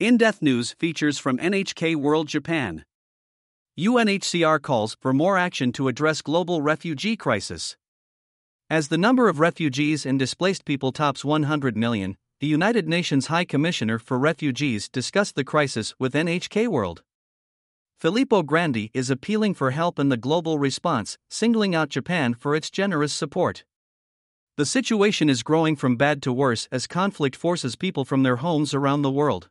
In Depth News features from NHK World Japan. UNHCR calls for more action to address global refugee crisis. As the number of refugees and displaced people tops 100 million, the United Nations High Commissioner for Refugees discussed the crisis with NHK World. Filippo Grandi is appealing for help in the global response, singling out Japan for its generous support. The situation is growing from bad to worse as conflict forces people from their homes around the world.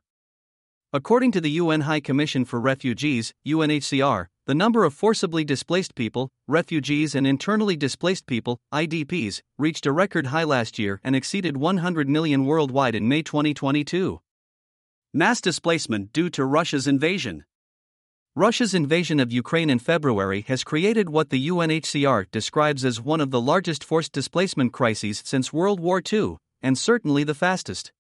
According to the UN High Commission for Refugees, UNHCR, the number of forcibly displaced people, refugees, and internally displaced people, IDPs, reached a record high last year and exceeded 100 million worldwide in May 2022. Mass displacement due to Russia's invasion. Russia's invasion of Ukraine in February has created what the UNHCR describes as one of the largest forced displacement crises since World War II, and certainly the fastest.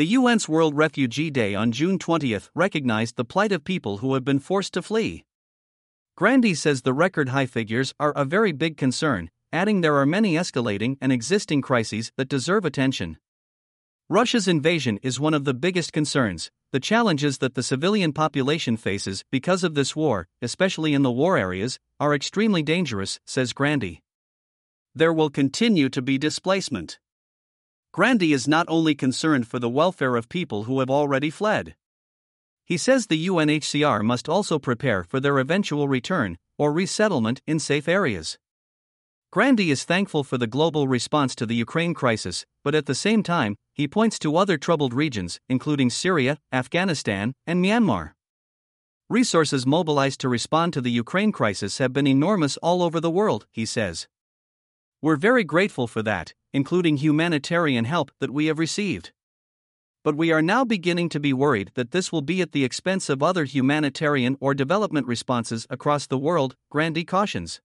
The UN's World Refugee Day on June 20 recognized the plight of people who have been forced to flee. Grandi says the record high figures are a very big concern, adding there are many escalating and existing crises that deserve attention. Russia's invasion is one of the biggest concerns. The challenges that the civilian population faces because of this war, especially in the war areas, are extremely dangerous, says Grandi. There will continue to be displacement. Grandi is not only concerned for the welfare of people who have already fled. He says the UNHCR must also prepare for their eventual return or resettlement in safe areas. Grandi is thankful for the global response to the Ukraine crisis, but at the same time, he points to other troubled regions, including Syria, Afghanistan, and Myanmar. Resources mobilized to respond to the Ukraine crisis have been enormous all over the world, he says. We're very grateful for that, including humanitarian help that we have received. But we are now beginning to be worried that this will be at the expense of other humanitarian or development responses across the world, Grandi cautions.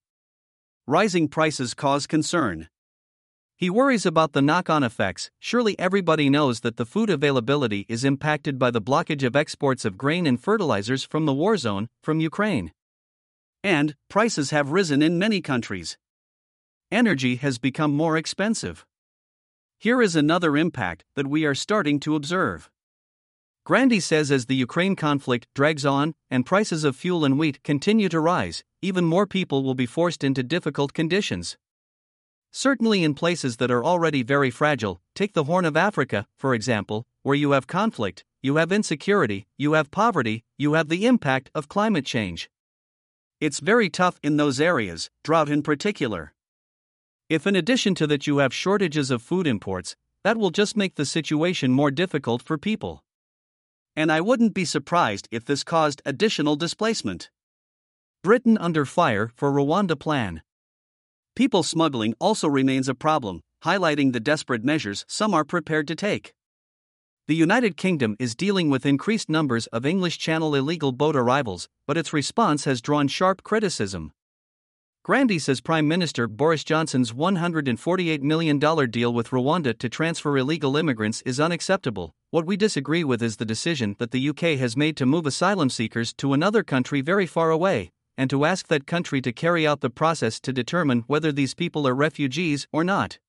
Rising prices cause concern. He worries about the knock on effects. Surely everybody knows that the food availability is impacted by the blockage of exports of grain and fertilizers from the war zone, from Ukraine. And prices have risen in many countries energy has become more expensive. Here is another impact that we are starting to observe. Grandi says as the Ukraine conflict drags on and prices of fuel and wheat continue to rise, even more people will be forced into difficult conditions. Certainly, in places that are already very fragile, take the Horn of Africa, for example, where you have conflict, you have insecurity, you have poverty, you have the impact of climate change. It's very tough in those areas, drought in particular. If in addition to that you have shortages of food imports, that will just make the situation more difficult for people. And I wouldn't be surprised if this caused additional displacement. Britain under fire for Rwanda plan. People smuggling also remains a problem, highlighting the desperate measures some are prepared to take. The United Kingdom is dealing with increased numbers of English Channel illegal boat arrivals, but its response has drawn sharp criticism. Grandi says Prime Minister Boris Johnson's $148 million deal with Rwanda to transfer illegal immigrants is unacceptable. What we disagree with is the decision that the UK has made to move asylum seekers to another country very far away, and to ask that country to carry out the process to determine whether these people are refugees or not.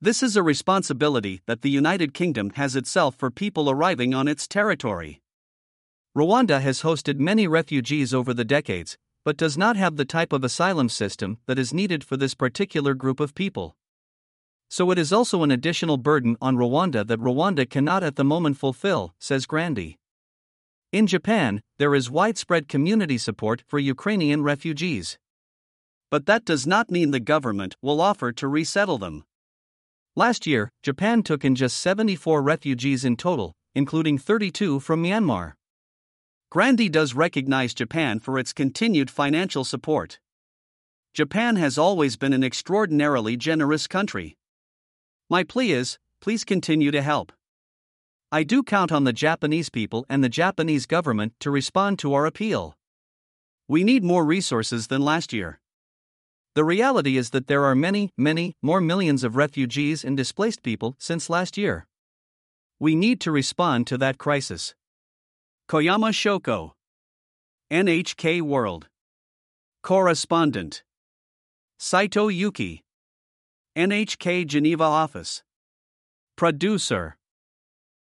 This is a responsibility that the United Kingdom has itself for people arriving on its territory. Rwanda has hosted many refugees over the decades, but does not have the type of asylum system that is needed for this particular group of people. So it is also an additional burden on Rwanda that Rwanda cannot at the moment fulfill, says Grandi. In Japan, there is widespread community support for Ukrainian refugees. But that does not mean the government will offer to resettle them. Last year, Japan took in just 74 refugees in total, including 32 from Myanmar. Grandi does recognize Japan for its continued financial support. Japan has always been an extraordinarily generous country. My plea is please continue to help. I do count on the Japanese people and the Japanese government to respond to our appeal. We need more resources than last year. The reality is that there are many, many more millions of refugees and displaced people since last year. We need to respond to that crisis. Koyama Shoko. NHK World. Correspondent. Saito Yuki. NHK Geneva Office. Producer.